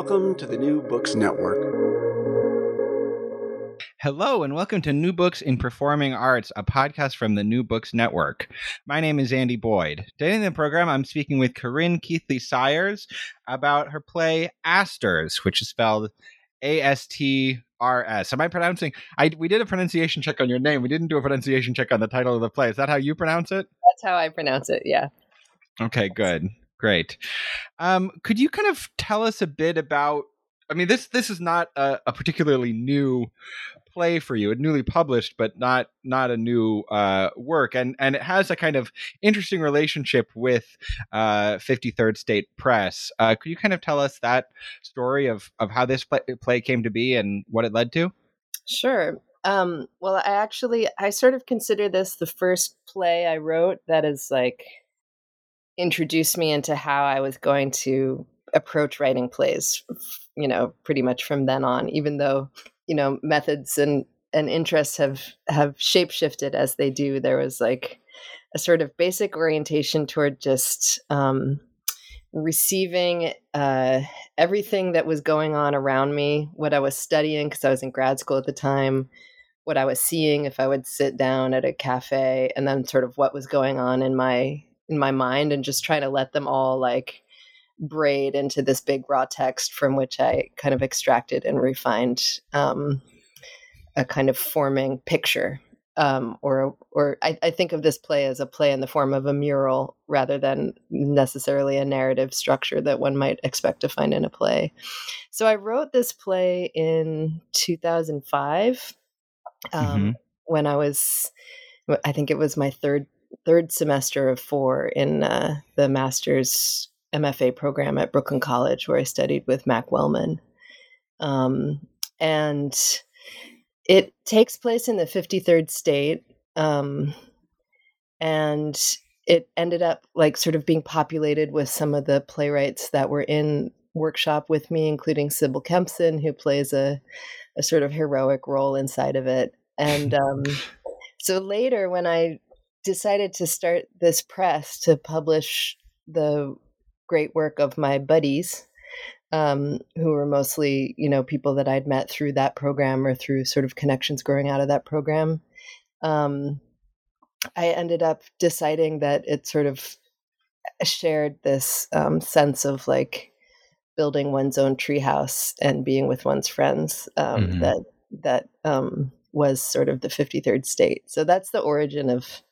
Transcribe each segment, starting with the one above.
Welcome to the New Books Network. Hello, and welcome to New Books in Performing Arts, a podcast from the New Books Network. My name is Andy Boyd. Today in the program, I'm speaking with Karinne Keithley Syers about her play ASTRS, which is spelled A S T R S. Am I pronouncing? I we did a pronunciation check on your name. We didn't do a pronunciation check on the title of the play. Is that how you pronounce it? That's how I pronounce it. Yeah. Okay, good. Great. Um, could you kind of tell us a bit about? I mean, this this is not a, a particularly new play for you, a newly published, but not not a new uh, work, and and it has a kind of interesting relationship with uh, Fifty Third State Press. Uh, could you kind of tell us that story of of how this play, play came to be and what it led to? Sure. Um, well, I actually I sort of consider this the first play I wrote that is like introduced me into how I was going to approach writing plays, you know, pretty much from then on, even though, you know, methods and, and interests have, have shape shifted as they do. There was like a sort of basic orientation toward just, um, receiving uh, everything that was going on around me, what I was studying, because I was in grad school at the time, what I was seeing if I would sit down at a cafe, and then sort of what was going on in my in my mind and just trying to let them all like braid into this big raw text from which I kind of extracted and refined um, a kind of forming picture. Um, or, or I, I, think of this play as a play in the form of a mural rather than necessarily a narrative structure that one might expect to find in a play. So I wrote this play in 2005 um, mm-hmm. when I was, I think it was my third third semester of four in uh, the master's MFA program at Brooklyn College, where I studied with Mac Wellman. Um, and it takes place in the 53rd state. Um, and it ended up like sort of being populated with some of the playwrights that were in workshop with me, including Sibyl Kempson, who plays a, a sort of heroic role inside of it. And um, so later, when I decided to start this press to publish the great work of my buddies um, who were mostly you know people that i'd met through that program or through sort of connections growing out of that program um, i ended up deciding that it sort of shared this um, sense of like building one's own treehouse and being with one's friends um, mm-hmm. that that um, was sort of the 53rd state so that's the origin of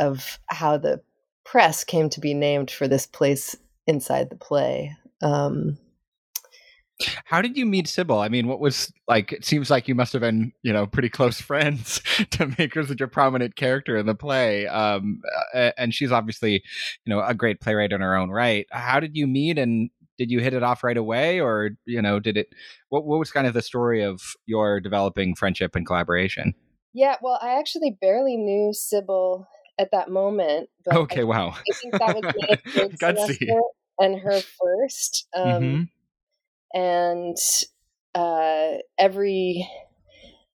of how the press came to be named for this place inside the play. Um, how did you meet Sibyl? I mean, what was like? It seems like you must have been, you know, pretty close friends to make her such a prominent character in the play. Um, and she's obviously, you know, a great playwright in her own right. How did you meet, and did you hit it off right away, or you know, did it? What What was kind of the story of your developing friendship and collaboration? Yeah, well, I actually barely knew Sibyl at that moment. But okay, I, wow. I think that was my semester and her first. Um, mm-hmm. And uh, every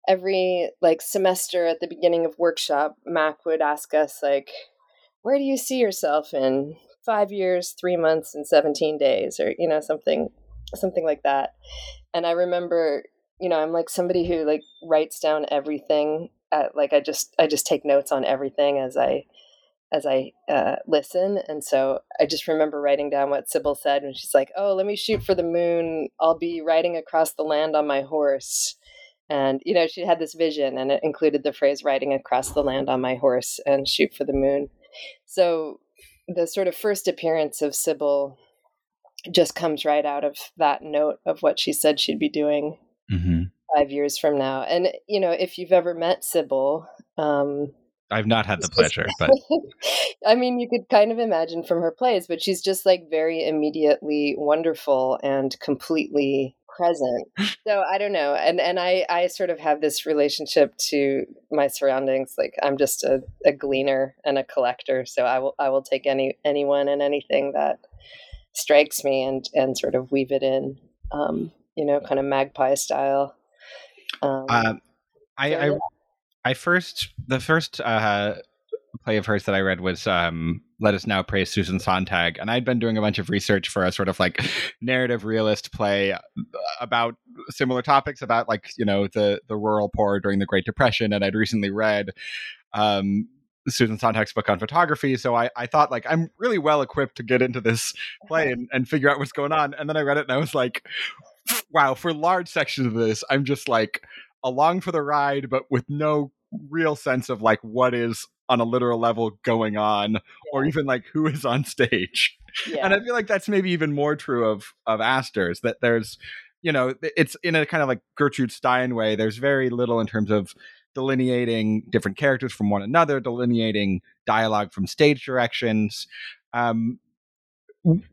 every like semester at the beginning of workshop, Mac would ask us like, "Where do you see yourself in five years, three months, and seventeen days?" or you know something something like that. And I remember, you know, I'm like somebody who like writes down everything. At, like I just I just take notes on everything as I as I uh, listen. And so I just remember writing down what Sibyl said when she's like, "Oh, let me shoot for the moon. I'll be riding across the land on my horse." And you know, she had this vision, and it included the phrase "riding across the land on my horse" and shoot for the moon. So the sort of first appearance of Sibyl just comes right out of that note of what she said she'd be doing. Five years from now. And you know, if you've ever met Sibyl, um, I've not had the pleasure, but I mean, you could kind of imagine from her plays, but she's just like very immediately wonderful and completely present. So I don't know, and and I I sort of have this relationship to my surroundings. Like I'm just a, a gleaner and a collector, so I will I will take any anyone and anything that strikes me and and sort of weave it in, um, you know, kind of magpie style. Um, uh, I. I, I first the first uh, play of hers that I read was um, "Let Us Now Praise Susan Sontag," and I'd been doing a bunch of research for a sort of like narrative realist play about similar topics, about like you know the the rural poor during the Great Depression, and I'd recently read um, Susan Sontag's book on photography. So I, I thought like I'm really well equipped to get into this play and, and figure out what's going on. And then I read it and I was like, wow, for large sections of this, I'm just like along for the ride, but with no real sense of like what is on a literal level going on yeah. or even like who is on stage. Yeah. And I feel like that's maybe even more true of of ASTRS that there's you know it's in a kind of like Gertrude Stein way there's very little in terms of delineating different characters from one another, delineating dialogue from stage directions. Um,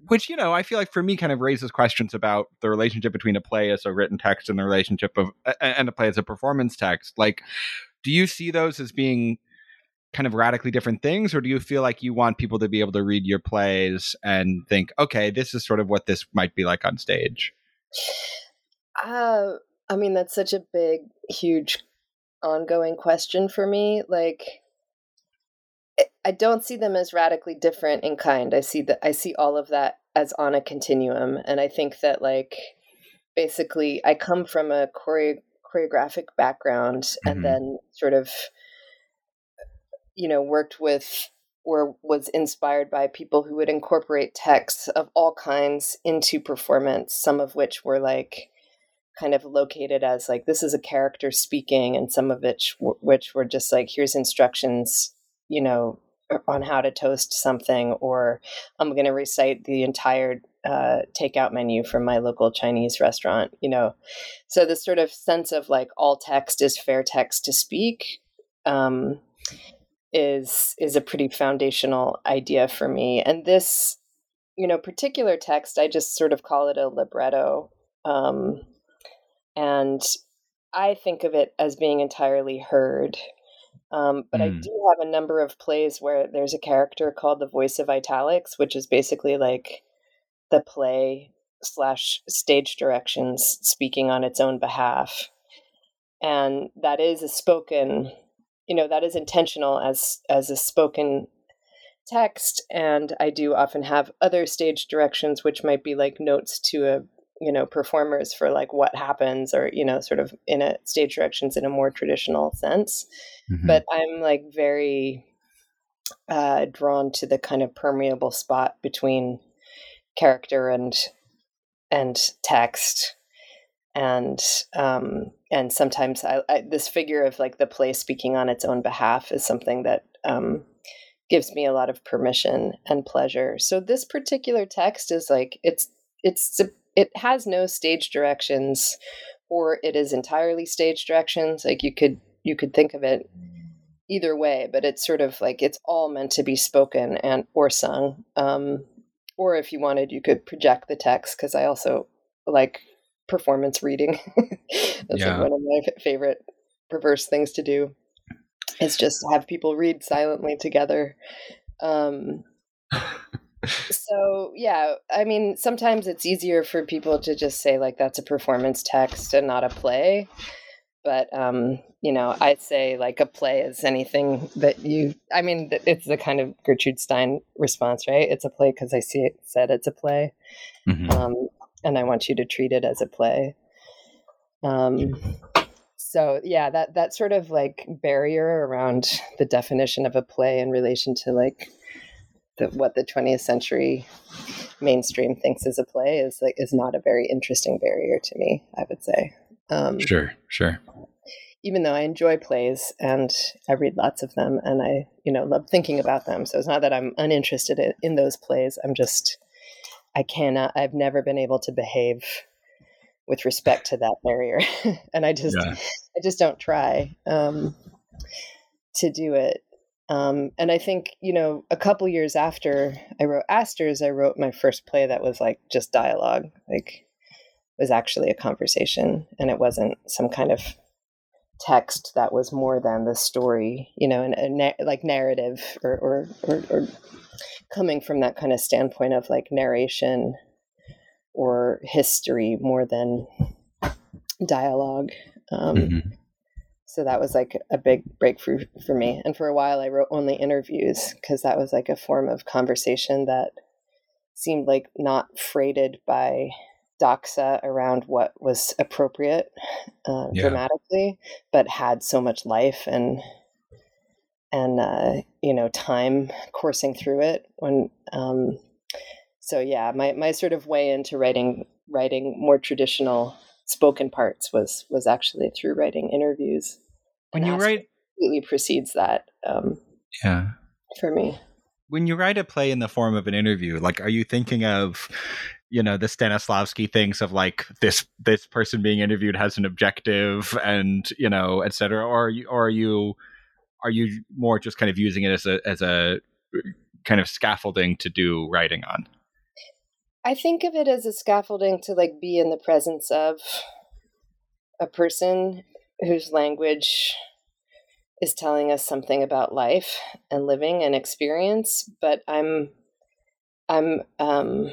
which you know i feel like for me kind of raises questions about the relationship between a play as a written text and the relationship of and a play as a performance text like do you see those as being kind of radically different things or do you feel like you want people to be able to read your plays and think okay this is sort of what this might be like on stage uh i mean that's such a big huge ongoing question for me. Like, I don't see them as radically different in kind. I see that I see all of that as on a continuum, and I think that like basically I come from a chore- choreographic background, mm-hmm. and then sort of you know worked with or was inspired by people who would incorporate texts of all kinds into performance. Some of which were like kind of located as like this is a character speaking and some of which which were just like here's instructions you know on how to toast something or i'm going to recite the entire uh, takeout menu from my local chinese restaurant you know so this sort of sense of like all text is fair text to speak um, is is a pretty foundational idea for me and this you know particular text i just sort of call it a libretto um, and I think of it as being entirely heard. Um, but mm. I do have a number of plays where there's a character called the Voice of Italics, which is basically like the play slash stage directions speaking on its own behalf. And that is a spoken, you know, that is intentional as as a spoken text. And I do often have other stage directions, which might be like notes to a you know performers for like what happens or you know sort of in a stage directions in a more traditional sense mm-hmm. but i'm like very uh, drawn to the kind of permeable spot between character and and text and um and sometimes I, I, this figure of like the play speaking on its own behalf is something that um gives me a lot of permission and pleasure so this particular text is like it's it's it has no stage directions or it is entirely stage directions like you could you could think of it either way but it's sort of like it's all meant to be spoken and or sung um, or if you wanted you could project the text because i also like performance reading that's yeah. like one of my favorite perverse things to do is just have people read silently together um, so yeah i mean sometimes it's easier for people to just say like that's a performance text and not a play but um, you know, I'd say like a play is anything that you. I mean, it's the kind of Gertrude Stein response, right? It's a play because I see it said it's a play, mm-hmm. um, and I want you to treat it as a play. Um, so yeah, that that sort of like barrier around the definition of a play in relation to like the, what the 20th century mainstream thinks is a play is like is not a very interesting barrier to me. I would say. Um, sure, sure. Even though I enjoy plays and I read lots of them and I, you know, love thinking about them. So it's not that I'm uninterested in, in those plays. I'm just, I cannot, I've never been able to behave with respect to that barrier. and I just, yeah. I just don't try um, to do it. Um, and I think, you know, a couple years after I wrote ASTRS, I wrote my first play that was like just dialogue. Like was actually a conversation and it wasn't some kind of text that was more than the story, you know, and na- like narrative or, or, or, or coming from that kind of standpoint of like narration or history more than dialogue. Um, mm-hmm. So that was like a big breakthrough for me. And for a while, I wrote only interviews because that was like a form of conversation that seemed like not freighted by doxa around what was appropriate uh, yeah. dramatically, but had so much life and and uh, you know time coursing through it. When um, so yeah, my my sort of way into writing writing more traditional spoken parts was was actually through writing interviews. When you write, completely precedes that. Um, yeah, for me when you write a play in the form of an interview like are you thinking of you know the Stanislavski things of like this this person being interviewed has an objective and you know et cetera or are you or are you are you more just kind of using it as a as a kind of scaffolding to do writing on I think of it as a scaffolding to like be in the presence of a person whose language is telling us something about life and living and experience but I'm I'm um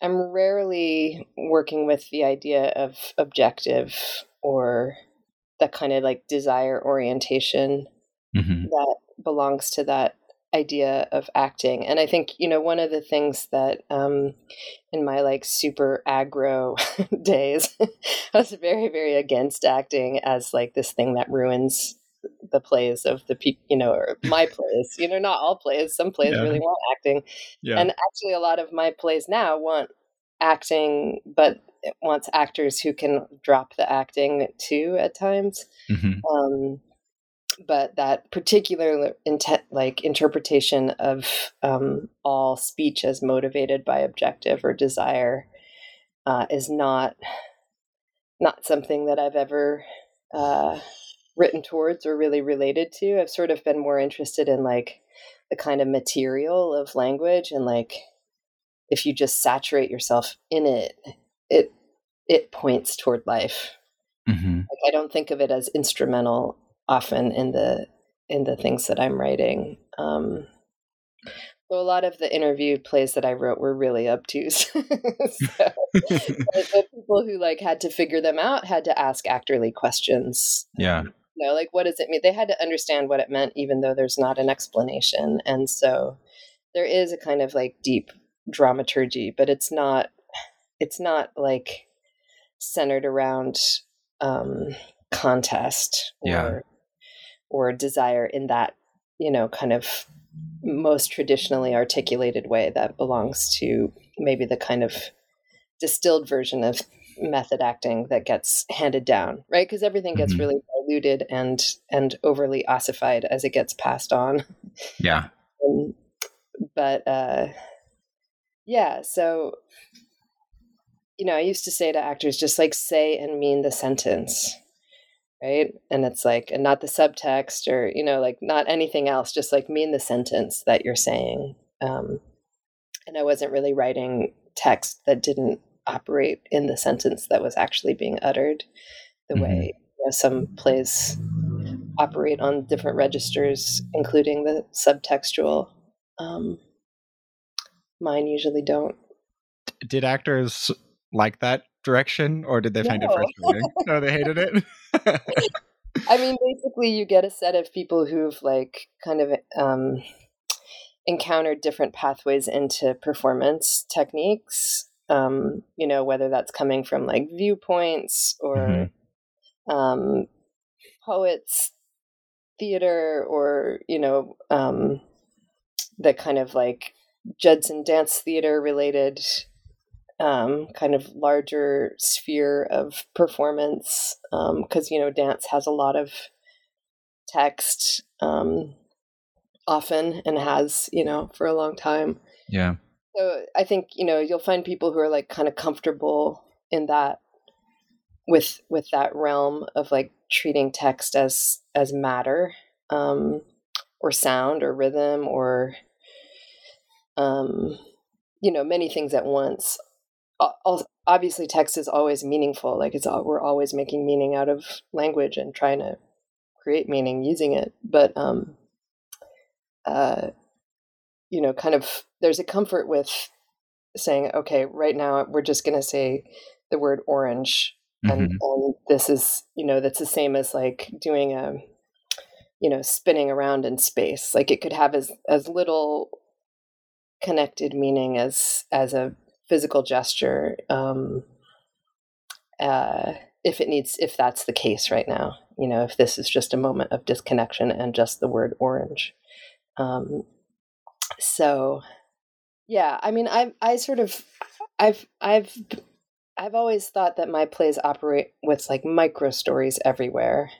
I'm rarely working with the idea of objective or that kind of like desire orientation mm-hmm. that belongs to that idea of acting. And I think, you know, one of the things that um, in my like super aggro days, I was very, very against acting as like this thing that ruins the plays of the people, you know, or my plays, you know, not all plays. Some plays yeah. really want acting. Yeah. And actually, a lot of my plays now want acting, but it wants actors who can drop the acting too at times. Mm-hmm. Um, but that particular intent, like interpretation of um, all speech as motivated by objective or desire, uh, is not not something that I've ever uh, written towards or really related to. I've sort of been more interested in like the kind of material of language and like if you just saturate yourself in it, it it points toward life. Mm-hmm. Like I don't think of it as instrumental often in the in the things that I'm writing. Um, so a lot of the interview plays that I wrote were really obtuse. so, the people who like had to figure them out had to ask actorly questions. Yeah you know like what does it mean they had to understand what it meant even though there's not an explanation and so there is a kind of like deep dramaturgy but it's not it's not like centered around um contest or yeah. Or desire in that you know kind of most traditionally articulated way that belongs to maybe the kind of distilled version of method acting that gets handed down, right? Because everything gets mm-hmm. really diluted and and overly ossified as it gets passed on. Yeah. um, but uh, yeah, so you know, I used to say to actors, just like say and mean the sentence, right? And it's like, and not the subtext or you know, like not anything else, just like mean the sentence that you're saying. Um, and I wasn't really writing text that didn't operate in the sentence that was actually being uttered the mm-hmm. way you know, some plays operate on different registers including the subtextual um, mine usually don't did actors like that direction or did they find no. it frustrating no they hated it I mean, basically, you get a set of people who've like kind of um, encountered different pathways into performance techniques. Um, you know, whether that's coming from like viewpoints or mm-hmm. um, poets, theater, or you know, um, the kind of like Judson dance theater related um, kind of larger sphere of performance because um, you know dance has a lot of text um, often and has you know for a long time. Yeah. So i think you know you'll find people who are like kind of comfortable in that with with that realm of like treating text as as matter um or sound or rhythm or um you know many things at once obviously text is always meaningful like it's all, we're always making meaning out of language and trying to create meaning using it but um uh you know kind of there's a comfort with saying okay right now we're just going to say the word orange mm-hmm. and, and this is you know that's the same as like doing a you know spinning around in space like it could have as as little connected meaning as as a physical gesture um, uh, if it needs if that's the case right now you know if this is just a moment of disconnection and just the word orange. Um, so yeah i mean i i sort of i've i've i've always thought that my plays operate with like micro stories everywhere.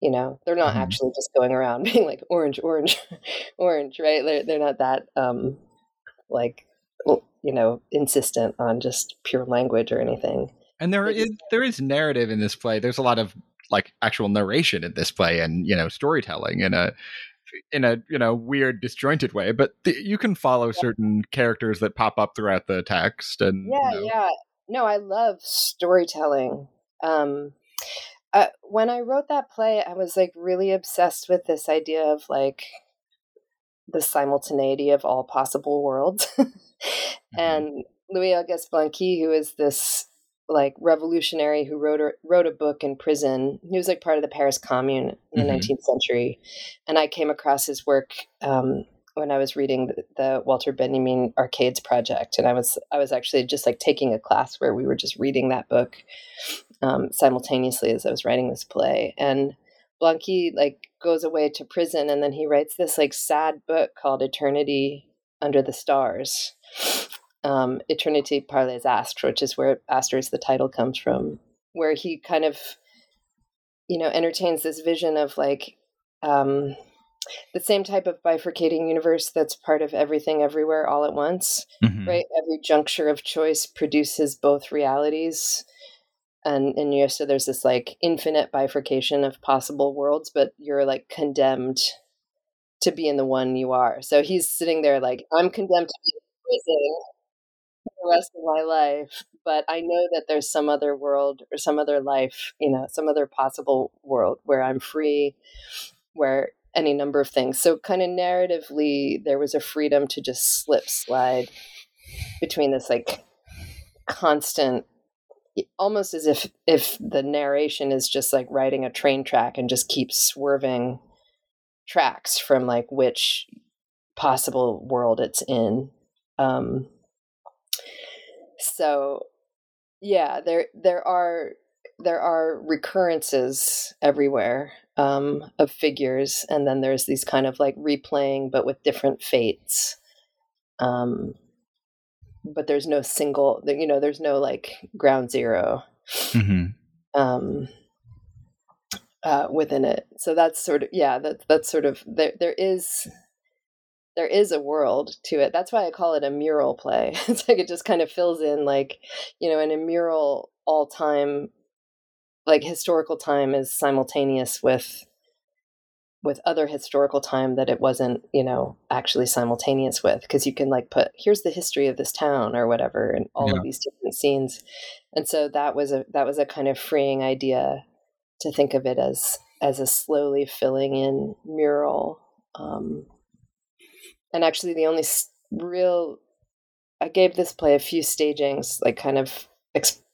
You know they're not mm-hmm. actually just going around being like orange orange orange right? They're, they're not that um like you know insistent on just pure language or anything. And there is there is narrative in this play. There's a lot of like actual narration in this play and you know storytelling in a in a you know weird disjointed way but you can follow yeah. certain characters that pop up throughout the text and yeah you know. yeah. No i love storytelling. Um uh, when i wrote that play i was like really obsessed with this idea of like the simultaneity of all possible worlds mm-hmm. and Louis Auguste Blanqui, who is this like revolutionary who wrote a, wrote a book in prison. He was like part of the Paris Commune in the mm-hmm. 19th century, and I came across his work um, when I was reading the, the, Walter Benjamin Arcades Project, and I was I was actually just like taking a class where we were just reading that book um, simultaneously as I was writing this play, and Blanqui like goes away to prison, and then he writes this like sad book called Eternity Under the Stars um, Eternity par les Astres, which is where Astres, the title, comes from, where he kind of, you know, entertains this vision of like um, the same type of bifurcating universe that's part of everything everywhere all at once, mm-hmm. right? Every juncture of choice produces both realities. And, and you know, so there's this like infinite bifurcation of possible worlds, but you're like condemned to be in the one you are. So he's sitting there like, I'm condemned to be prison the rest of my life, but I know that there's some other world or some other life, you know, some other possible world where I'm free, where any number of things. So, kind of narratively, there was a freedom to just slip slide between this like constant almost as if if the narration is just like riding a train track and just keeps swerving tracks from like which possible world it's in um, so yeah, there there are there are recurrences everywhere um, of figures, and then there's these kind of like replaying, but with different fates. Um, but there's no single, you know, there's no like ground 0 mm-hmm. um, uh, within it. So that's sort of yeah, that that's sort of there. There is there is a world to it. That's why I call it a mural play. It's like it just kind of fills in like, you know, in a mural all time like historical time is simultaneous with with other historical time that it wasn't, you know, actually simultaneous with because you can like put here's the history of this town or whatever and all yeah. of these different scenes. And so that was a that was a kind of freeing idea to think of it as as a slowly filling in mural um, and actually the only real I gave this play a few stagings, like kind of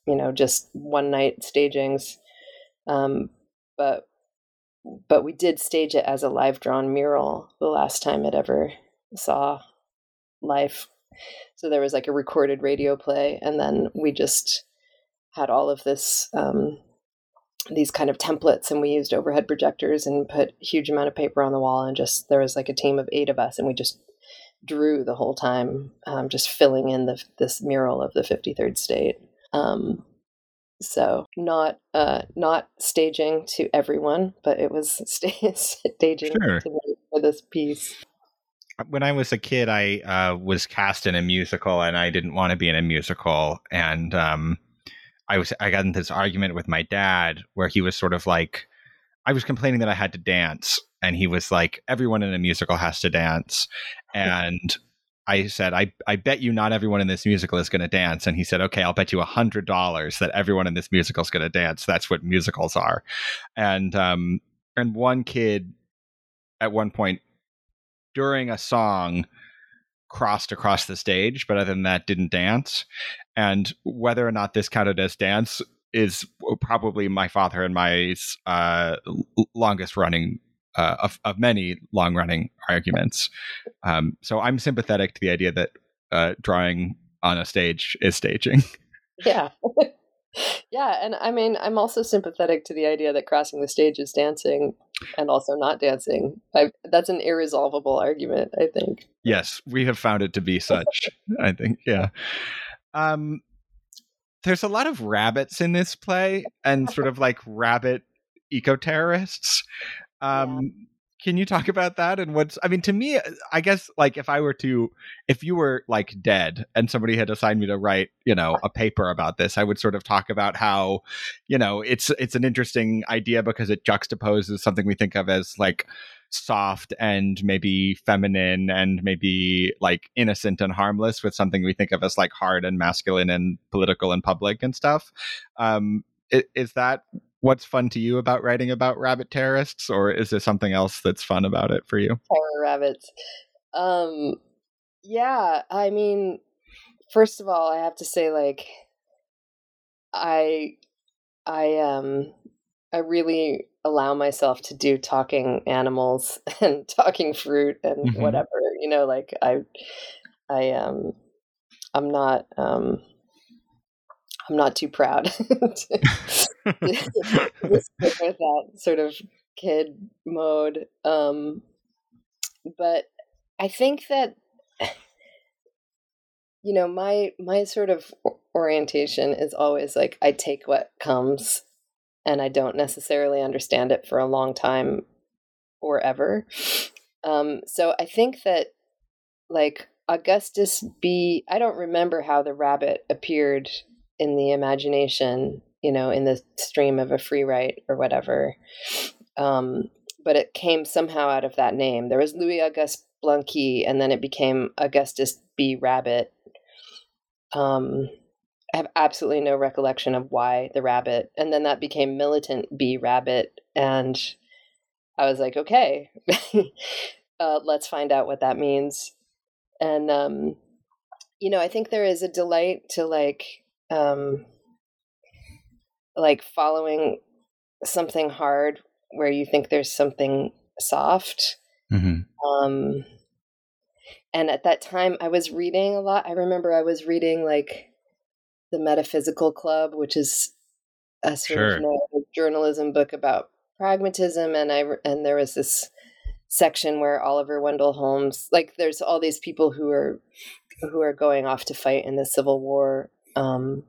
you know just one night stagings. Um, but but we did stage it as a live drawn mural the last time it ever saw life. So there was like a recorded radio play, and then we just had all of this um, these kind of templates, and we used overhead projectors and put huge amount of paper on the wall, and just there was like a team of eight of us, and we just drew the whole time, um, just filling in the this mural of the 53rd state. Um, so not uh, not staging to everyone, but it was st- staging sure. for this piece. When I was a kid, I uh, was cast in a musical, and I didn't want to be in a musical, and um, I was I got into this argument with my dad where he was sort of like, I was complaining that I had to dance, and he was like, everyone in a musical has to dance, and I said, I, I bet you not everyone in this musical is going to dance. And he said, okay, I'll bet you a hundred dollars that everyone in this musical is going to dance. That's what musicals are. And, um, and one kid at one point during a song crossed across the stage, but other than that, didn't dance. And whether or not this counted as dance is probably my father and my uh, longest running uh, of, of many long running arguments. Um, so I'm sympathetic to the idea that uh, drawing on a stage is staging. Yeah. yeah. And I mean, I'm also sympathetic to the idea that crossing the stage is dancing and also not dancing. I, that's an irresolvable argument, I think. Yes, we have found it to be such, I think. Yeah. Um, there's a lot of rabbits in this play and sort of like rabbit eco terrorists. Um, yeah. Can you talk about that and what's? I mean, to me, I guess like if I were to, if you were like dead and somebody had assigned me to write, you know, a paper about this, I would sort of talk about how, you know, it's it's an interesting idea because it juxtaposes something we think of as like soft and maybe feminine and maybe like innocent and harmless with something we think of as like hard and masculine and political and public and stuff. Um, is that what's fun to you about writing about rabbit terrorists, or is there something else that's fun about it for you? Terror rabbits. Um, yeah, I mean, first of all, I have to say, like, I, I, um, I really allow myself to do talking animals and talking fruit and mm-hmm. whatever, you know, like I, I, um, I'm not, um, I'm not too proud with that sort of kid mode. Um, but I think that you know my my sort of orientation is always like I take what comes, and I don't necessarily understand it for a long time or ever. Um, so I think that like Augustus B. I don't remember how the rabbit appeared in the imagination, you know, in the stream of a free write or whatever. Um, but it came somehow out of that name. There was Louis Auguste Blanqui, and then it became Augustus B. Rabbit. Um, I have absolutely no recollection of why the rabbit, and then that became Militant B. Rabbit, and I was like, okay, uh, let's find out what that means. And um, you know, I think there is a delight to like um, like following something hard where you think there's something soft. Mm-hmm. Um, and at that time, I was reading a lot. I remember I was reading like the Metaphysical Club, which is a sort sure. of journalism book about pragmatism, and I and there was this section where Oliver Wendell Holmes, like, there's all these people who are who are going off to fight in the Civil War, um,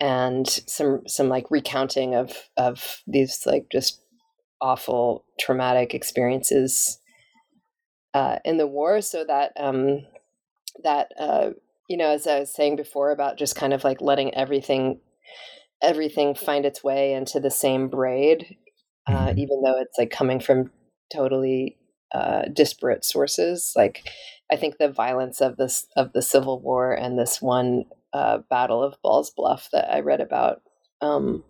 and some some like recounting of of these like just awful traumatic experiences uh, in the war, so that um, that uh, you know, as I was saying before about just kind of like letting everything everything find its way into the same braid, uh, mm-hmm. even though it's like coming from totally uh, disparate sources. Like I think the violence of this of the Civil War and this one uh, Battle of Ball's Bluff that I read about, um,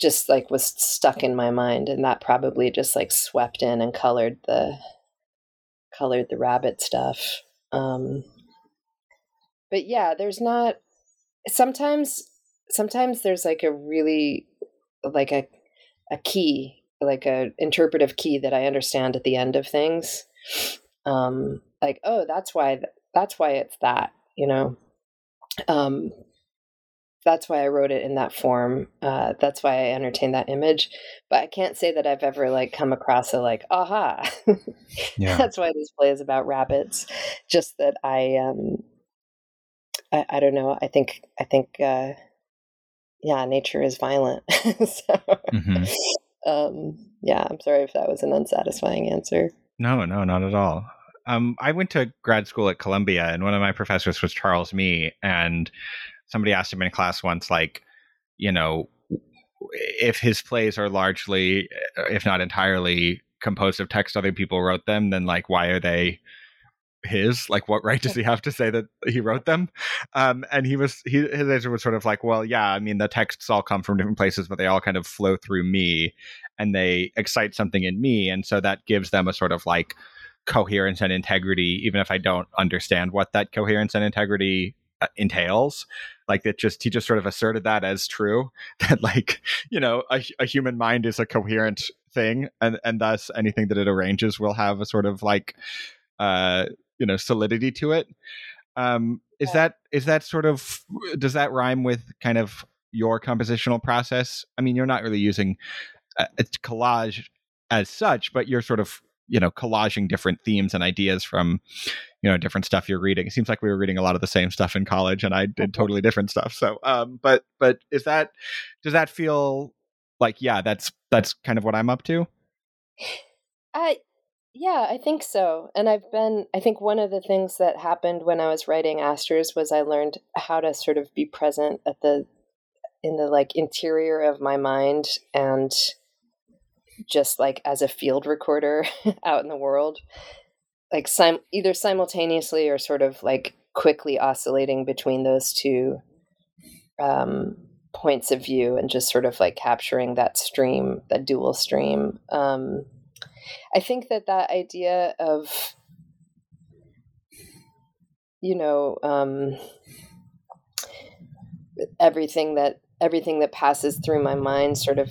just like was stuck in my mind, and that probably just like swept in and colored the colored the rabbit stuff. Um, but yeah, there's not sometimes sometimes there's like a really like a a key, like a interpretive key that I understand at the end of things. Um, like, oh, that's why that's why it's that, you know. Um, that's why I wrote it in that form. Uh, that's why I entertain that image. But I can't say that I've ever like come across a like, aha. yeah. that's why this play is about rabbits. Just that I um I, I don't know. I think I think uh yeah, nature is violent. so mm-hmm. um yeah, I'm sorry if that was an unsatisfying answer. No, no, not at all. Um, I went to grad school at Columbia, and one of my professors was Charles Mee, and somebody asked him in class once, like, you know, if his plays are largely, if not entirely, composed of text other people wrote them, then like, why are they his? Like, what right does he have to say that he wrote them? Um, and he was, he, his answer was sort of like, well, yeah, I mean, the texts all come from different places, but they all kind of flow through me, and they excite something in me, and so that gives them a sort of like coherence and integrity, even if I don't understand what that coherence and integrity uh, entails. Like that just he just sort of asserted that as true that like you know a, a human mind is a coherent thing and and thus anything that it arranges will have a sort of like uh you know solidity to it. Um is that is that sort of does that rhyme with kind of your compositional process? I mean you're not really using uh, collage as such but you're sort of you know collaging different themes and ideas from you know different stuff you're reading. It seems like we were reading a lot of the same stuff in college and i did totally different stuff. So um but but is that does that feel like yeah that's that's kind of what i'm up to? I yeah i think so. And i've been i think one of the things that happened when i was writing ASTRS was i learned how to sort of be present at the in the like interior of my mind and just like as a field recorder out in the world like sim- either simultaneously or sort of like quickly oscillating between those two um, points of view and just sort of like capturing that stream that dual stream um, i think that that idea of you know um, everything that everything that passes through my mind sort of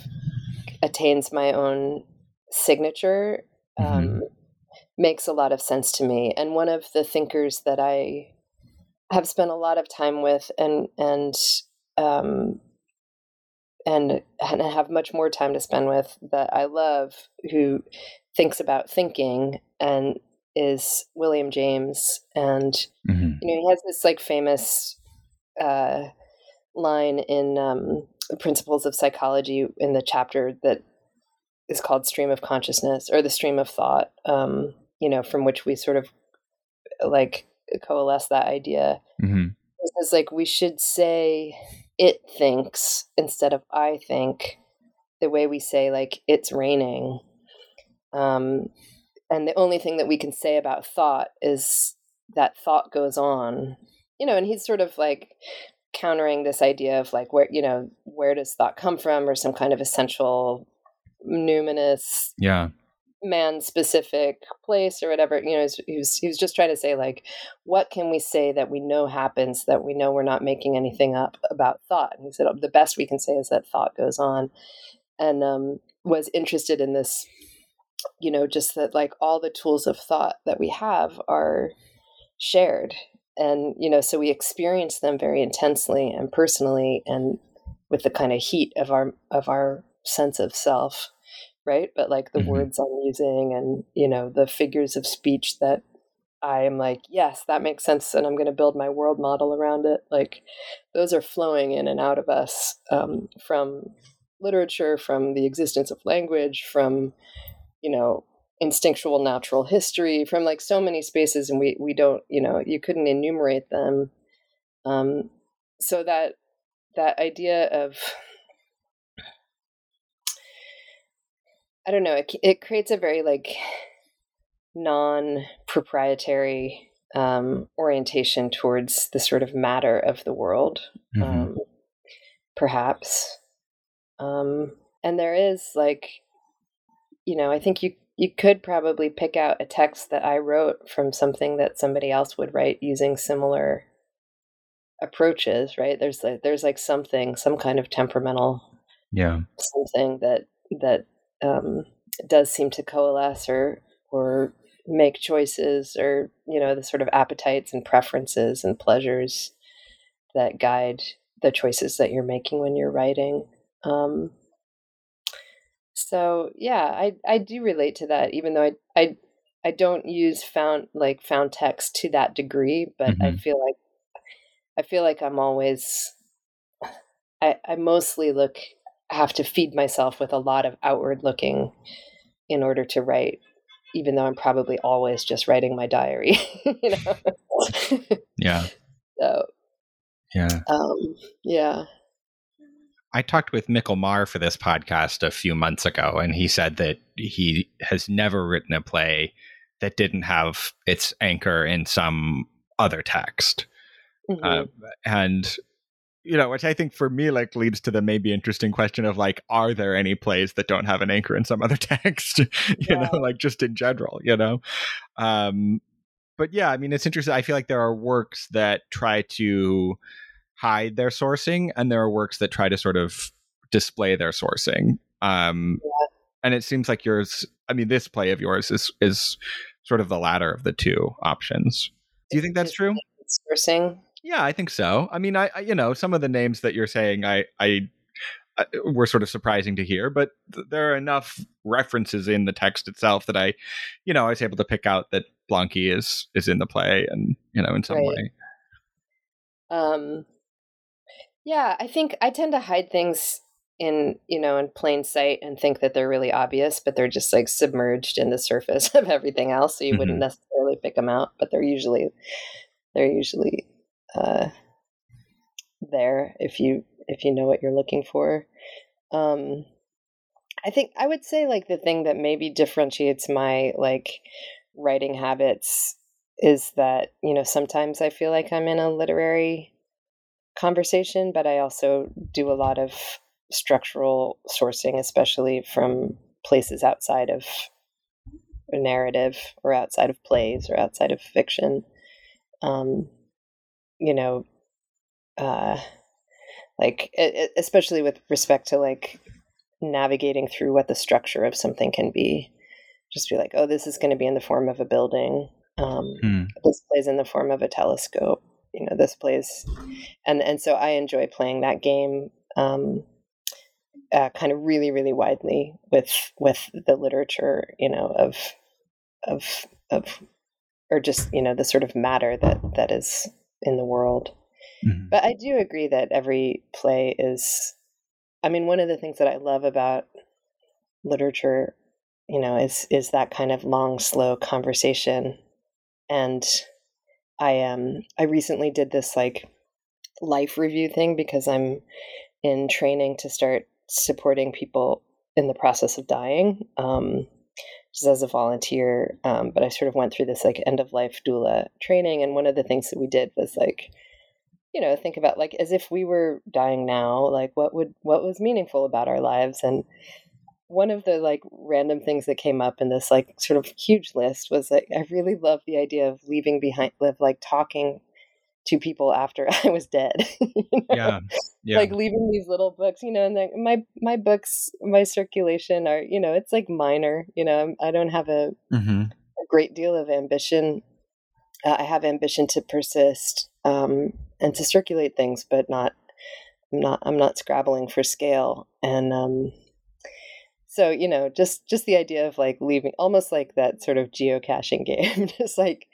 attains my own signature mm-hmm. um, makes a lot of sense to me. And one of the thinkers that I have spent a lot of time with and and um, and and have much more time to spend with that I love, who thinks about thinking and is William James, and mm-hmm. you know he has this like famous uh, line in um, principles of psychology in the chapter that is called stream of consciousness or the stream of thought um, you know from which we sort of like coalesce that idea. Mm-hmm. it's like we should say it thinks instead of i think the way we say like it's raining. Um, and the only thing that we can say about thought is that thought goes on. You know and he's sort of like countering this idea of like where you know where does thought come from or some kind of essential numinous yeah. man specific place or whatever you know he was, he was just trying to say like what can we say that we know happens that we know we're not making anything up about thought? And he said oh, the best we can say is that thought goes on. And um, was interested in this you know just that like all the tools of thought that we have are shared and you know so we experience them very intensely and personally and with the kind of heat of our of our sense of self right but like the mm-hmm. words i'm using and you know the figures of speech that i am like yes that makes sense and i'm going to build my world model around it like those are flowing in and out of us um, from literature from the existence of language from you know instinctual natural history from like so many spaces and we we don't you know you couldn't enumerate them um so that that idea of i don't know it, it creates a very like non-proprietary um orientation towards the sort of matter of the world mm-hmm. um perhaps um and there is like you know i think you you could probably pick out a text that I wrote from something that somebody else would write using similar approaches, right? There's like there's like something, some kind of temperamental yeah something that that um, does seem to coalesce or or make choices or you know the sort of appetites and preferences and pleasures that guide the choices that you're making when you're writing um, so yeah i i do relate to that even though i i i don't use found like found text to that degree but mm-hmm. i feel like i feel like i'm always i i mostly look have to feed myself with a lot of outward looking in order to write even though i'm probably always just writing my diary you know? Yeah. So yeah. um yeah I talked with Mikkel Marr for this podcast a few months ago, and he said that he has never written a play that didn't have its anchor in some other text. Mm-hmm. Uh, and you know, which I think for me like leads to the maybe interesting question of like, are there any plays that don't have an anchor in some other text? you yeah. know, like just in general, you know. Um, but yeah, I mean, it's interesting. I feel like there are works that try to hide their sourcing, and there are works that try to sort of display their sourcing. Um, yeah. And it seems like yours. I mean, this play of yours is is sort of the latter of the two options. Do you think that's true? Sourcing. Yeah, I think so. I mean, I, I you know some of the names that you're saying, I I were sort of surprising to hear, but th- there are enough references in the text itself that I, you know, I was able to pick out that Blanqui is is in the play, and you know, in some right. way. Um, yeah, I think I tend to hide things in you know in plain sight and think that they're really obvious but they're just like submerged in the surface of everything else so you mm-hmm. wouldn't necessarily pick them out but they're usually they're usually uh there if you if you know what you're looking for um i think i would say like the thing that maybe differentiates my like writing habits is that you know sometimes i feel like i'm in a literary conversation, but I also do a lot of structural sourcing, especially from places outside of a narrative or outside of plays or outside of fiction. Um, you know, uh, like especially with respect to like navigating through what the structure of something can be. Just be like, oh, this is going to be in the form of a building. Um, mm. This plays in the form of a telescope you know this plays and and so i enjoy playing that game um, uh, kind of really really widely with with the literature you know of of of or just you know the sort of matter that that is in the world mm-hmm. but i do agree that every play is i mean one of the things that i love about literature you know is is that kind of long slow conversation and I um I recently did this like life review thing because I'm in training to start supporting people in the process of dying. Um, just as a volunteer, um, but I sort of went through this like end of life doula training, and one of the things that we did was like, you know, think about like as if we were dying now, like what would what was meaningful about our lives, and one of the like random things that came up in this like sort of huge list was like I really love the idea of leaving behind live like talking to people after I was dead. you know? yeah, yeah. Like leaving these little books, you know, and then my my books, my circulation are, you know, it's like minor. You know, I don't have a, mm-hmm. a great deal of ambition. Uh, I have ambition to persist um, and to circulate things, but not. I'm not. I'm not scrabbling for scale, and um, so you know just just the idea of like leaving almost like that sort of geocaching game just like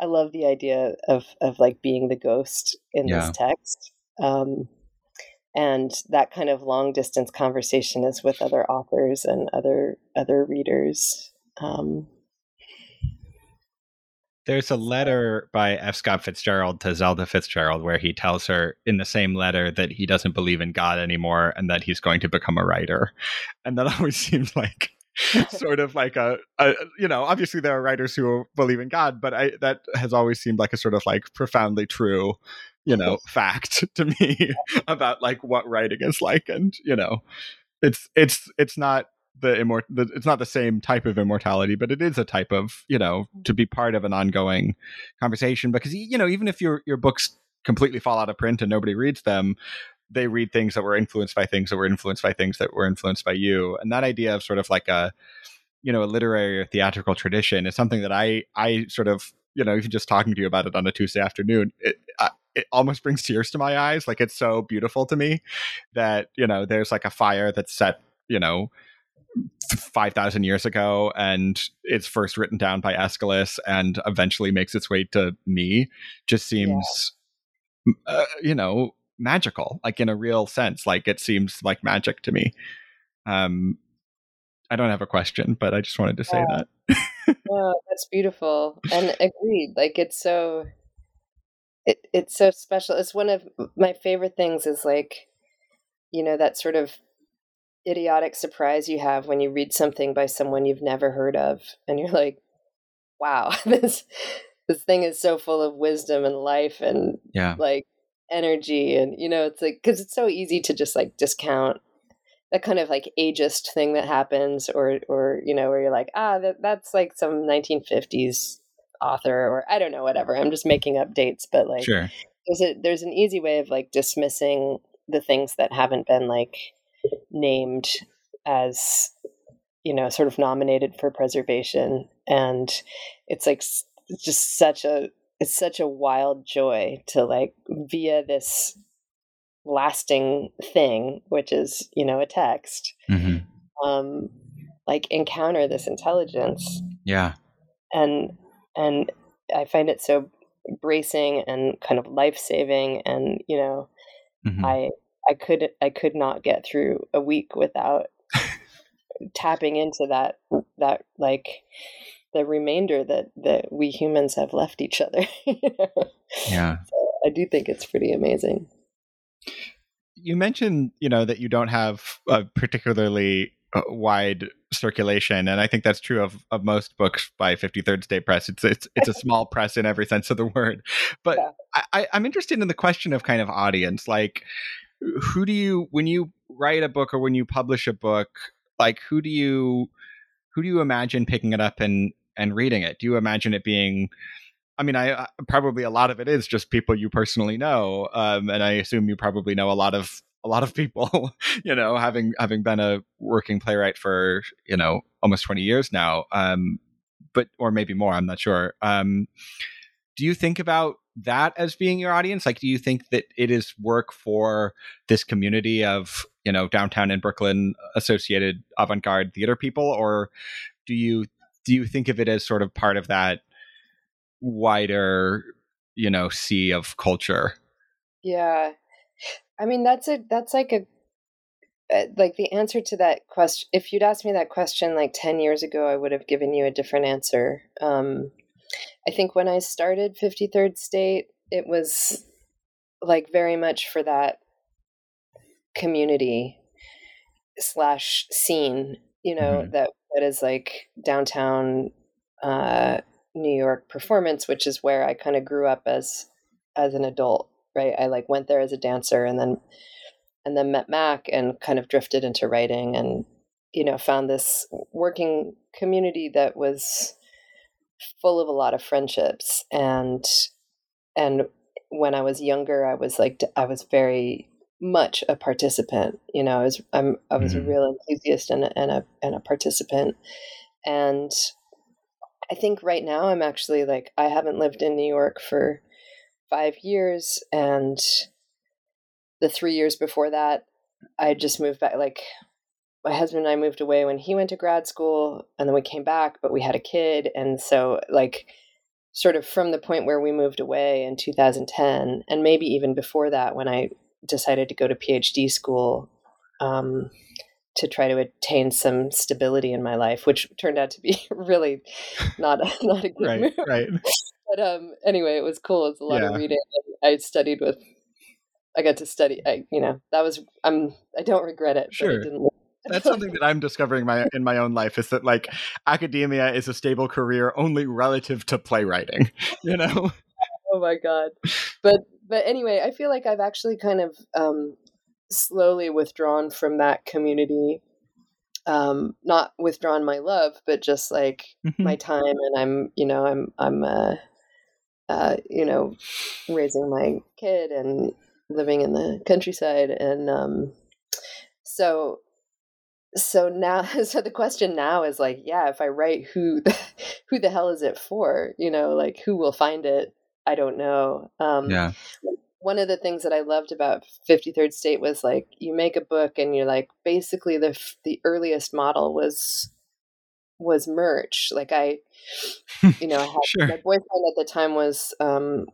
i love the idea of of like being the ghost in yeah. this text um and that kind of long distance conversation is with other authors and other other readers um there's a letter by F. Scott Fitzgerald to Zelda Fitzgerald where he tells her in the same letter that he doesn't believe in God anymore and that he's going to become a writer. And that always seems like sort of like a, a, you know obviously there are writers who believe in god but i that has always seemed like a sort of like profoundly true you know fact to me about like what writing is like and you know it's it's it's not the immort the, it's not the same type of immortality but it is a type of you know to be part of an ongoing conversation because you know even if your your books completely fall out of print and nobody reads them they read things that were influenced by things that were influenced by things that were influenced by you. And that idea of sort of like a you know a literary or theatrical tradition is something that i i sort of you know even just talking to you about it on a tuesday afternoon it uh, it almost brings tears to my eyes. Like it's so beautiful to me that you know there's like a fire that's set you know 5,000 years ago and it's first written down by Aeschylus and eventually makes its way to me just seems, yeah. uh, you know, magical, like in a real sense. Like it seems like magic to me. Um, I don't have a question, but I just wanted to say yeah. that. no, that's beautiful and agreed. Like it's so, it, it's so special. It's one of my favorite things is like, you know, that sort of idiotic surprise you have when you read something by someone you've never heard of and you're like wow this this thing is so full of wisdom and life and yeah like energy and you know it's like because it's so easy to just like discount that kind of like ageist thing that happens or or you know where you're like ah that, that's like some 1950s author or i don't know whatever i'm just making up dates but like sure. there's a there's an easy way of like dismissing the things that haven't been like named as you know sort of nominated for preservation and it's like it's just such a it's such a wild joy to like via this lasting thing which is you know a text mm-hmm. um like encounter this intelligence yeah and and i find it so bracing and kind of life-saving and you know mm-hmm. i I could I could not get through a week without tapping into that that like the remainder that that we humans have left each other. Yeah. So I do think it's pretty amazing. You mentioned, you know, that you don't have a particularly uh, wide circulation, and I think that's true of, of most books by 53rd State Press. It's it's it's a small press in every sense of the word. But yeah. I, I'm interested in the question of kind of audience. Like, who do you when you write a book or when you publish a book like who do you who do you imagine picking it up and and reading it? Do you imagine it being i mean i, I probably a lot of it is just people you personally know um, and i assume you probably know a lot of a lot of people you know having having been a working playwright for you know almost 20 years now um but or maybe more i'm not sure. Um do you think about that as being your audience? Like, do you think that it is work for this community of, you know, downtown in Brooklyn associated avant garde theater people? Or do you, do you think of it as sort of part of that wider, you know, sea of culture? Yeah. I mean, that's a, that's like a, uh, like the answer to that question if you'd asked me that question like 10 years ago i would have given you a different answer um, I think when I started 53rd State, it was like very much for that community slash scene, you know, mm-hmm. that that is like downtown uh, New York performance, which is where I kind of grew up as as an adult, right? I like went there as a dancer and then and then met Mac and kind of drifted into writing and you know found this working community that was full of a lot of friendships and and when I was younger, I was like I was very much a participant. You know, I was I'm I was mm-hmm. a real enthusiast and a, and a and a participant. And I think right now I'm actually like I haven't lived in New York for five years, and the three years before that, I just moved back. Like my husband and I moved away when he went to grad school and then we came back, but we had a kid. And so, like, sort of from the point where we moved away in 2010, and maybe even before that, when I decided to go to PhD school um, to try to attain some stability in my life, which turned out to be really not a, not a good right, move. Right. But um, anyway, it was cool. It was a lot yeah. of reading. I studied with I got to study. I, you know, that was. I'm. I don't regret it. Sure. It that's something that I'm discovering my in my own life is that like academia is a stable career only relative to playwriting. You know. oh my god, but but anyway, I feel like I've actually kind of um, slowly withdrawn from that community. Um, not withdrawn my love, but just like mm-hmm. my time, and I'm you know I'm I'm uh, uh, you know raising my kid and living in the countryside, and um, so so now so the question now is like yeah if i write who the, who the hell is it for you know like who will find it? I don't know. Um yeah. one of the things that i loved about 53rd state was like you make a book and you're like basically the the earliest model was was merch like i you know i had Sure. my boyfriend at the time was um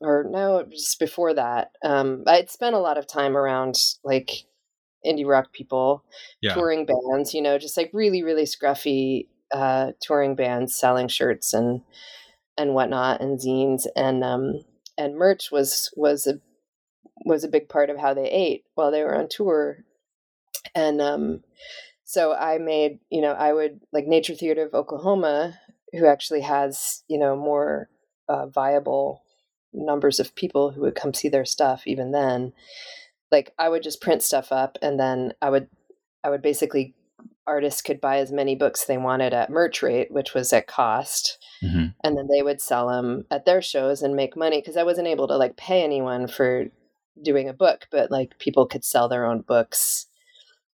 or no just before that. Um i'd spent a lot of time around like indie rock people Yeah. touring bands, you know, just like really, really scruffy uh, touring bands selling shirts and and whatnot and zines and um and merch was was a was a big part of how they ate while they were on tour. And um so I made, you know, I would like Nature Theater of Oklahoma, who actually has, you know, more uh, viable numbers of people who would come see their stuff even then like I would just print stuff up and then I would I would basically artists could buy as many books they wanted at merch rate, which was at cost, Mhm. and then they would sell them at their shows and make money because I wasn't able to like pay anyone for doing a book, but like people could sell their own books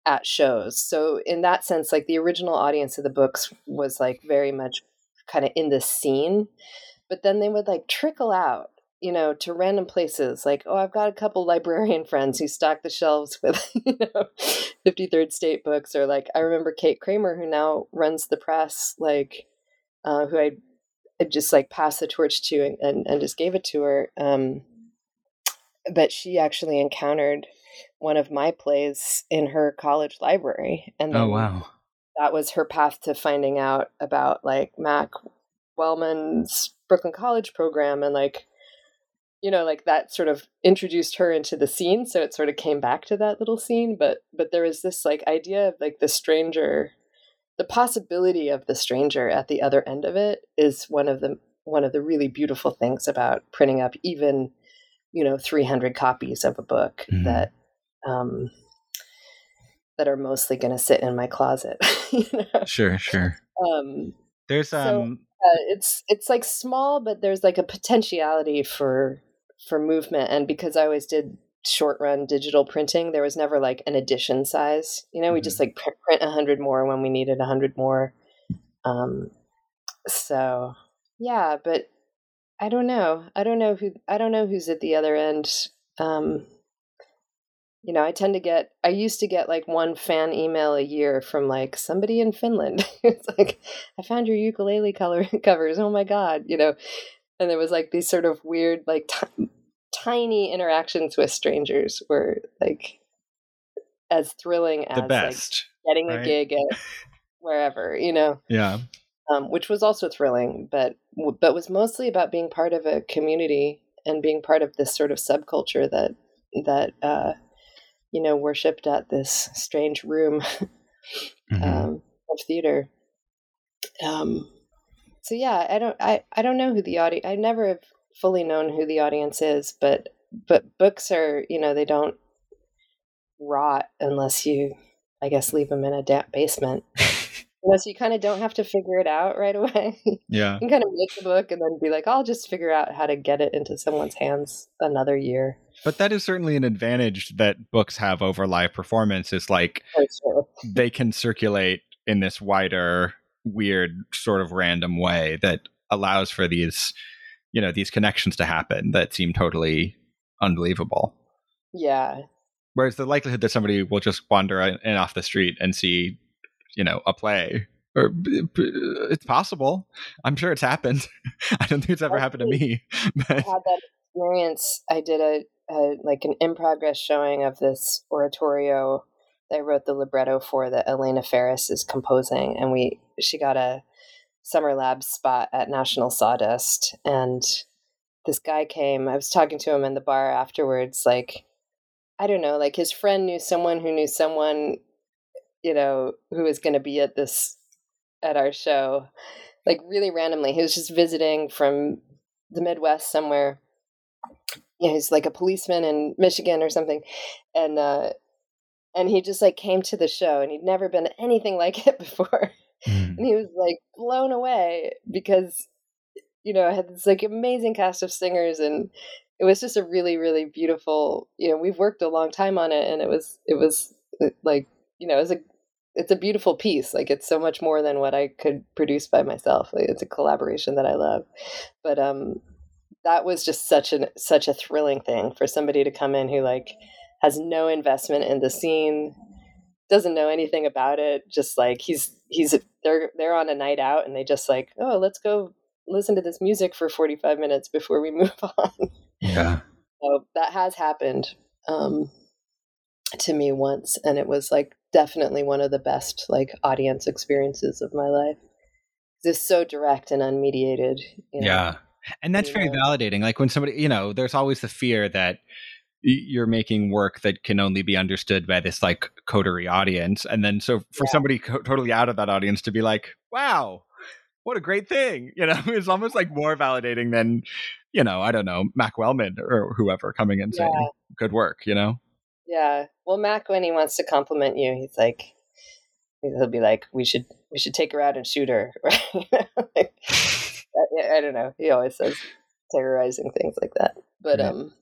at shows. So in that sense, like the original audience of the books was like very much kind of in the scene, but then they would like trickle out you know, to random places. Like, oh, I've got a couple librarian friends who stock the shelves with, you know, 53rd State books. Or like, I remember Kate Kramer, who now runs the press, like, uh, who I, I just like passed the torch to and, and, and just gave it to her. Um, but she actually encountered one of my plays in her college library. And Oh wow. that was her path to finding out about like Mac Wellman's Brooklyn College program and like you know like that sort of introduced her into the scene so it sort of came back to that little scene but but there was this like idea of like the stranger the possibility of the stranger at the other end of it is one of the one of the really beautiful things about printing up even you know 300 copies of a book Mhm. that um that are mostly going to sit in my closet you know? Sure, sure. um There's So- um uh, it's it's like small but there's like a potentiality for for movement and because i always did short run digital printing there was never like an edition size. You know we just like pr- print 100 more when we needed 100 more. Um so yeah but i don't know. I don't know who i don't know who's at the other end. Um you know i tend to get i used to get like one fan email a year from like somebody in finland. It's like i found your ukulele color covers. Oh my god you know and there was like these sort of weird like ti- tiny interactions with strangers were like as thrilling as the like best. getting a gig at wherever you know yeah. um, which was also thrilling, but but was mostly about being part of a community and being part of this sort of subculture that that uh, you know worshipped at this strange room Mhm. um, of theater. Um, so yeah, I don't I, I don't know who the audience. I never have fully known who the audience is, but but books are you know they don't rot unless you I guess leave them in a damp basement. Unless you kind of don't have to figure it out right away. Yeah. you can kind of make the book and then be like, I'll just figure out how to get it into someone's hands another year. But that is certainly an advantage that books have over live performance is like oh, sure. they can circulate in this wider, weird, sort of random way that allows for these, you know, these connections to happen that seem totally unbelievable. Yeah. Whereas the likelihood that somebody will just wander in off the street and see, you know, a play, or it's possible. I'm sure it's happened. I don't think it's ever happened to me. But I had that experience. I did a, a like an in progress showing of this oratorio I wrote the libretto for that Elena Ferris is composing, and we she got a summer lab spot at National Sawdust, and this guy came. I was talking to him in the bar afterwards, like I don't know, like his friend knew someone who knew someone, you know, who was going to be at this at our show, like really randomly. He was just visiting from the Midwest somewhere. Know, he's like a policeman in Michigan or something, and uh, and he just like came to the show, and he'd never been anything like it before, Mm. and he was like blown away because you know I had this like amazing cast of singers and it was just a really really beautiful you know we've worked a long time on it and it was it was uh, like you know it's a it's a beautiful piece like it's so much more than what i could produce by myself like, it's a collaboration that i love but um that was just such an such a thrilling thing for somebody to come in who like has no investment in the scene doesn't know anything about it just like he's he's they're they're on a night out and they just like oh let's go listen to this music for 45 minutes before we move on. Yeah. So that has happened um to me once and it was like definitely one of the best like audience experiences of my life. It's so direct and unmediated you know? yeah. And that's very validating like when somebody you know there's always the fear that you're making work that can only be understood by this like coterie audience and then so for yeah. somebody co- totally out of that audience to be like wow what a great thing you know it's almost like more validating than you know i don't know mac wellman or whoever coming and saying yeah. good work you know yeah well mac when he wants to compliment you he's like he'll be like we should we should take her out and shoot her like, I, I don't know he always says terrorizing things like that but yeah. um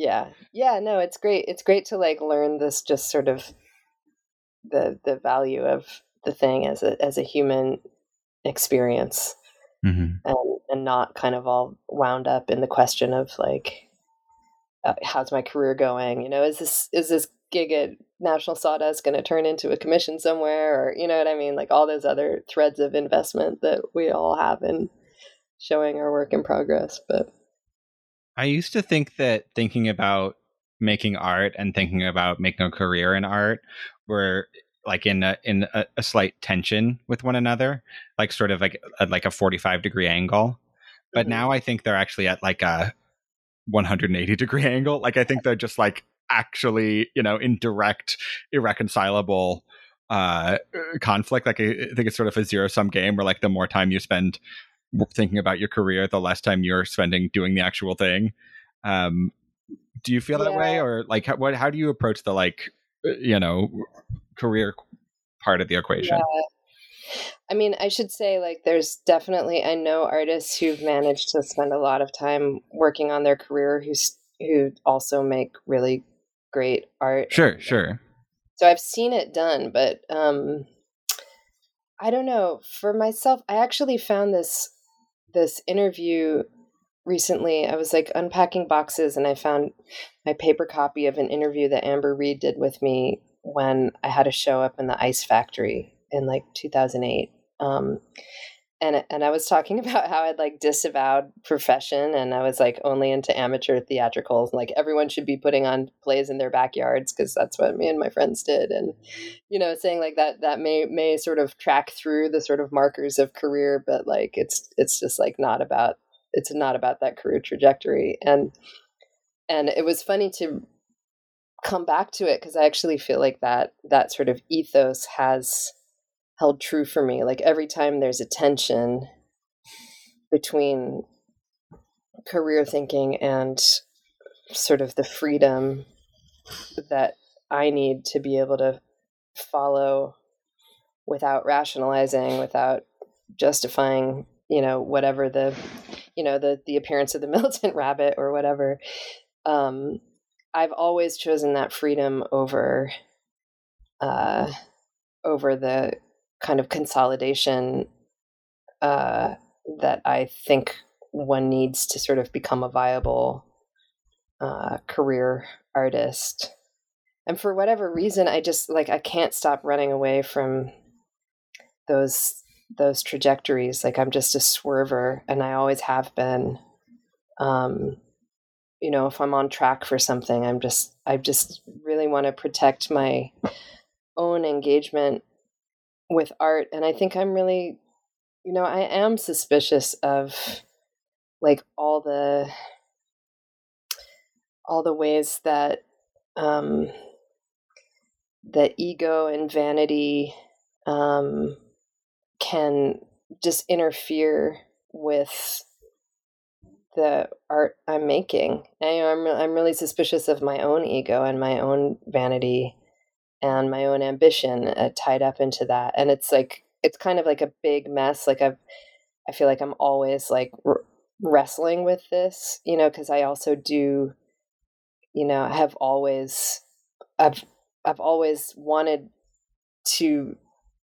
yeah. Yeah no it's great it's great to like learn this just sort of the the value of the thing as a as a human experience mm-hmm. and and not kind of all wound up in the question of like uh, how's my career going? You know is this is this gig at national sawdust going to turn into a commission somewhere or you know what i mean? Like all those other threads of investment that we all have in showing our work in progress but I used to think that thinking about making art and thinking about making a career in art were like in a, in a, a slight tension with one another, like sort of like at like a 45 degree angle. But mm-hmm. now I think they're actually at like a 180 degree angle. Like I think they're just like actually, you know, in direct, irreconcilable uh conflict. Like I think it's sort of a zero sum game where like the more time you spend thinking about your career the less time you're spending doing the actual thing um do you feel yeah. that way or like how, what how do you approach the like uh, you know career part of the equation yeah. i mean i should say like there's definitely i know artists who've managed to spend a lot of time working on their career who who also make really great art sure sure so i've seen it done but um I don't know. For myself, I actually found this this interview recently. I was like unpacking boxes and I found my paper copy of an interview that Amber Reed did with me when I had a show up in the Ice Factory in like 2008. Um, and and I was talking about how I'd like disavowed profession and I was like only into amateur theatricals. Like everyone should be putting on plays in their backyards because that's what me and my friends did. And you know, saying like that that may may sort of track through the sort of markers of career, but like it's it's just like not about it's not about that career trajectory. And and it was funny to come back to it because I actually feel like that that sort of ethos has held true for me. Like every time there's a tension between career thinking and sort of the freedom that I need to be able to follow without rationalizing, without justifying, you know, whatever the, you know, the the appearance of the militant rabbit or whatever. Um, I've always chosen that freedom over, uh, over the kind of consolidation uh, that I think one needs to sort of become a viable uh, career artist. And for whatever reason, I just like I can't stop running away from those those trajectories. Like I'm just a swerver, and I always have been. Um, you know, if I'm on track for something, I'm just I just really want to protect my own engagement with art and i think i'm really you know i am suspicious of like all the all the ways that um that ego and vanity um can just interfere with the art I'm making. I, I'm I'm really suspicious of my own ego and my own vanity and my own ambition uh, tied up into that and it's like it's kind of like a big mess like i've i feel like i'm always like r- wrestling with this, you know, because I also do, you know, have always, I've, I've always wanted to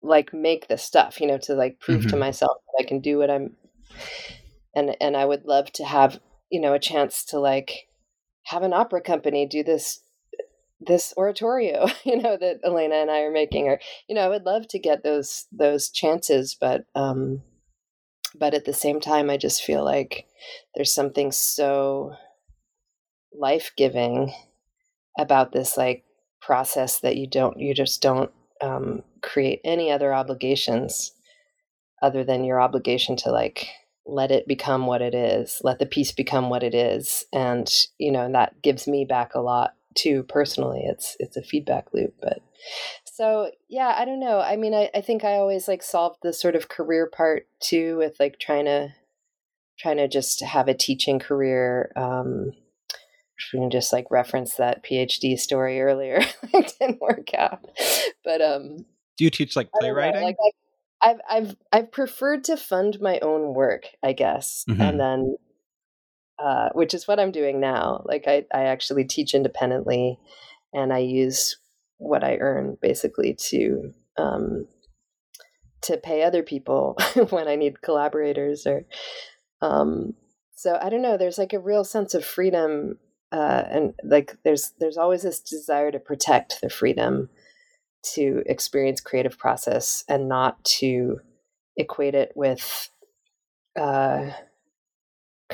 like make the stuff, you know, to like prove mm-hmm. to myself that I can do what I'm, and and I would love to have, you know, a chance to like have an opera company do this this oratorio you know that elena and i are making or you know i would love to get those those chances but um but at the same time i just feel like there's something so life-giving about this like process that you don't you just don't um, create any other obligations other than your obligation to like let it become what it is let the piece become what it is and you know and that gives me back a lot too personally. It's it's a feedback loop but so yeah i don't know. I mean I, I think i always like solved the sort of career part too with like trying to trying to just have a teaching career um we can just like reference that phd story earlier. It didn't work out. But um do you teach like playwriting? Like I've I've I've preferred to fund my own work, I guess, mm-hmm. and then uh, which is what I'm doing now. Like I I actually teach independently, and I use what I earn basically to um, to pay other people when I need collaborators or um, so I don't know. There's like a real sense of freedom, uh, and like there's there's always this desire to protect the freedom to experience creative process and not to equate it with uh,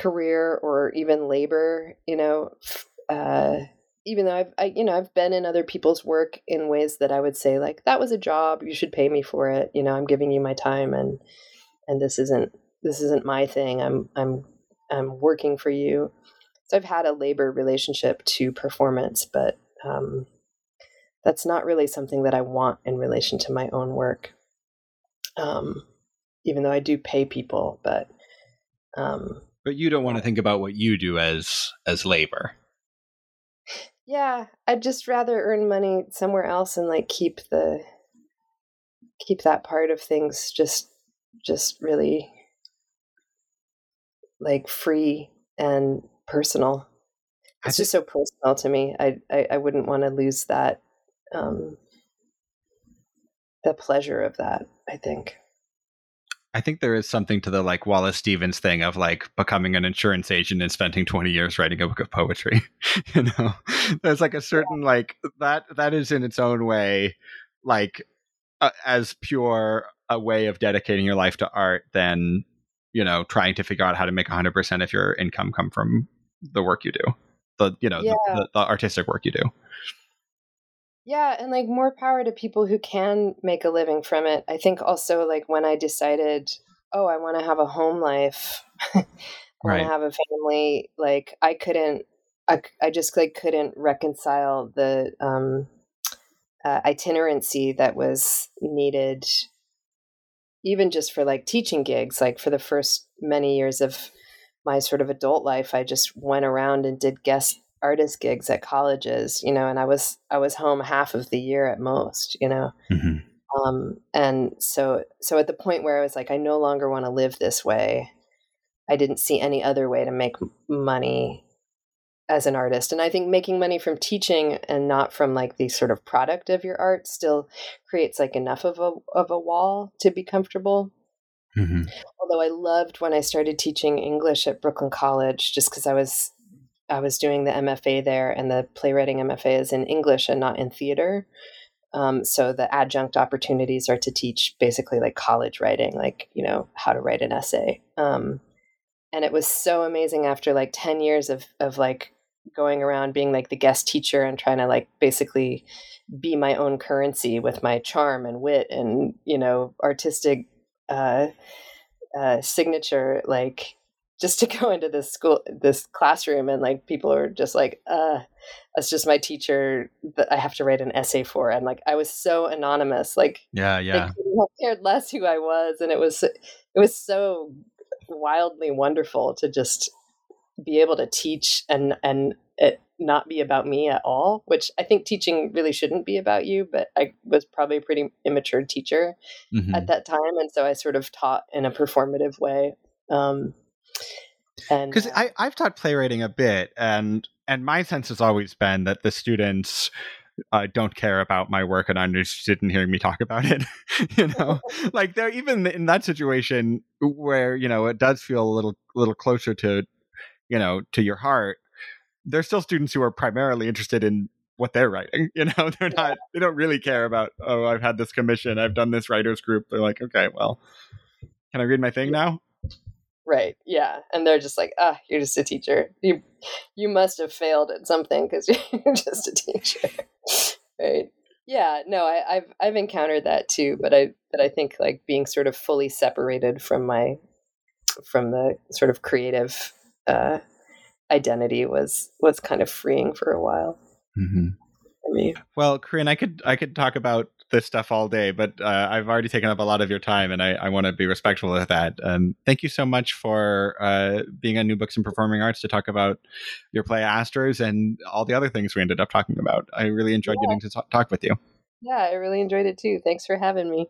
career or even labor you know uh, even though I've I, you know I've been in other people's work in ways that I would say like that was a job you should pay me for it you know I'm giving you my time and and this isn't this isn't my thing I'm I'm I'm working for you so I've had a labor relationship to performance but um, that's not really something that I want in relation to my own work. Um, even though I do pay people, but um, but you don't want to think about what you do as as labor. Yeah, I'd just rather earn money somewhere else and like keep the keep that part of things just just really like free and personal. It's just so personal to me. I I, I wouldn't want to lose that um, the pleasure of that. I think. I think there is something to the like Wallace Stevens thing of like becoming an insurance agent and spending 20 years writing a book of poetry. you know, there's like a certain like that that is in its own way like uh, as pure a way of dedicating your life to art than you know trying to figure out how to make 100% of your income come from the work you do the you know yeah. the, the, the artistic work you do yeah, and like more power to people who can make a living from it. I think also like when I decided, oh, I want to have a home life, I right. want to have a family, like I couldn't I, I just like couldn't reconcile the um uh, itinerancy that was needed even just for like teaching gigs like for the first many years of my sort of adult life i just went around and did guest artist gigs at colleges, you know, and I was I was home half of the year at most, you know. Mm-hmm. Um, and so so at the point where I was like, I no longer want to live this way. I didn't see any other way to make money as an artist. And I think making money from teaching and not from like the sort of product of your art still creates like enough of a of a wall to be comfortable. Mm-hmm. Although I loved when I started teaching English at Brooklyn College, just because I was I was doing the MFA there, and the playwriting MFA is in English and not in theater. Um, so the adjunct opportunities are to teach basically like college writing, like you know how to write an essay. Um, and it was so amazing after like ten years of of like going around being like the guest teacher and trying to like basically be my own currency with my charm and wit and you know artistic uh, uh, signature like just to go into this school this classroom and like people are just like uh that's just my teacher that i have to write an essay for and like i was so anonymous like yeah yeah I cared less who i was and it was it was so wildly wonderful to just be able to teach and and it not be about me at all which i think teaching really shouldn't be about you but i was probably a pretty immature teacher mm-hmm. at that time and so i sort of taught in a performative way um, because uh, I I've taught playwriting a bit, and and my sense has always been that the students uh, don't care about my work and are interested in hearing me talk about it. you know, like they're even in that situation where you know it does feel a little little closer to you know to your heart. There's still students who are primarily interested in what they're writing. You know, they're not they don't really care about oh I've had this commission, I've done this writers group. They're like okay, well, can I read my thing now? Right. Yeah. And they're just like, ah, you're just a teacher. You you must have failed at something because you're just a teacher. right. Yeah. No, I, I've I've encountered that too, but I but I think like being sort of fully separated from my from the sort of creative uh, identity was was kind of freeing for a while Mm-hmm. For me. Well, Karinne, I could I could talk about this stuff all day, but uh, I've already taken up a lot of your time, and I, I want to be respectful of that. Um, thank you so much for uh, being on New Books in Performing Arts to talk about your play ASTRS and all the other things we ended up talking about. I really enjoyed Yeah. getting to t- talk with you. Yeah, I really enjoyed it too. Thanks for having me.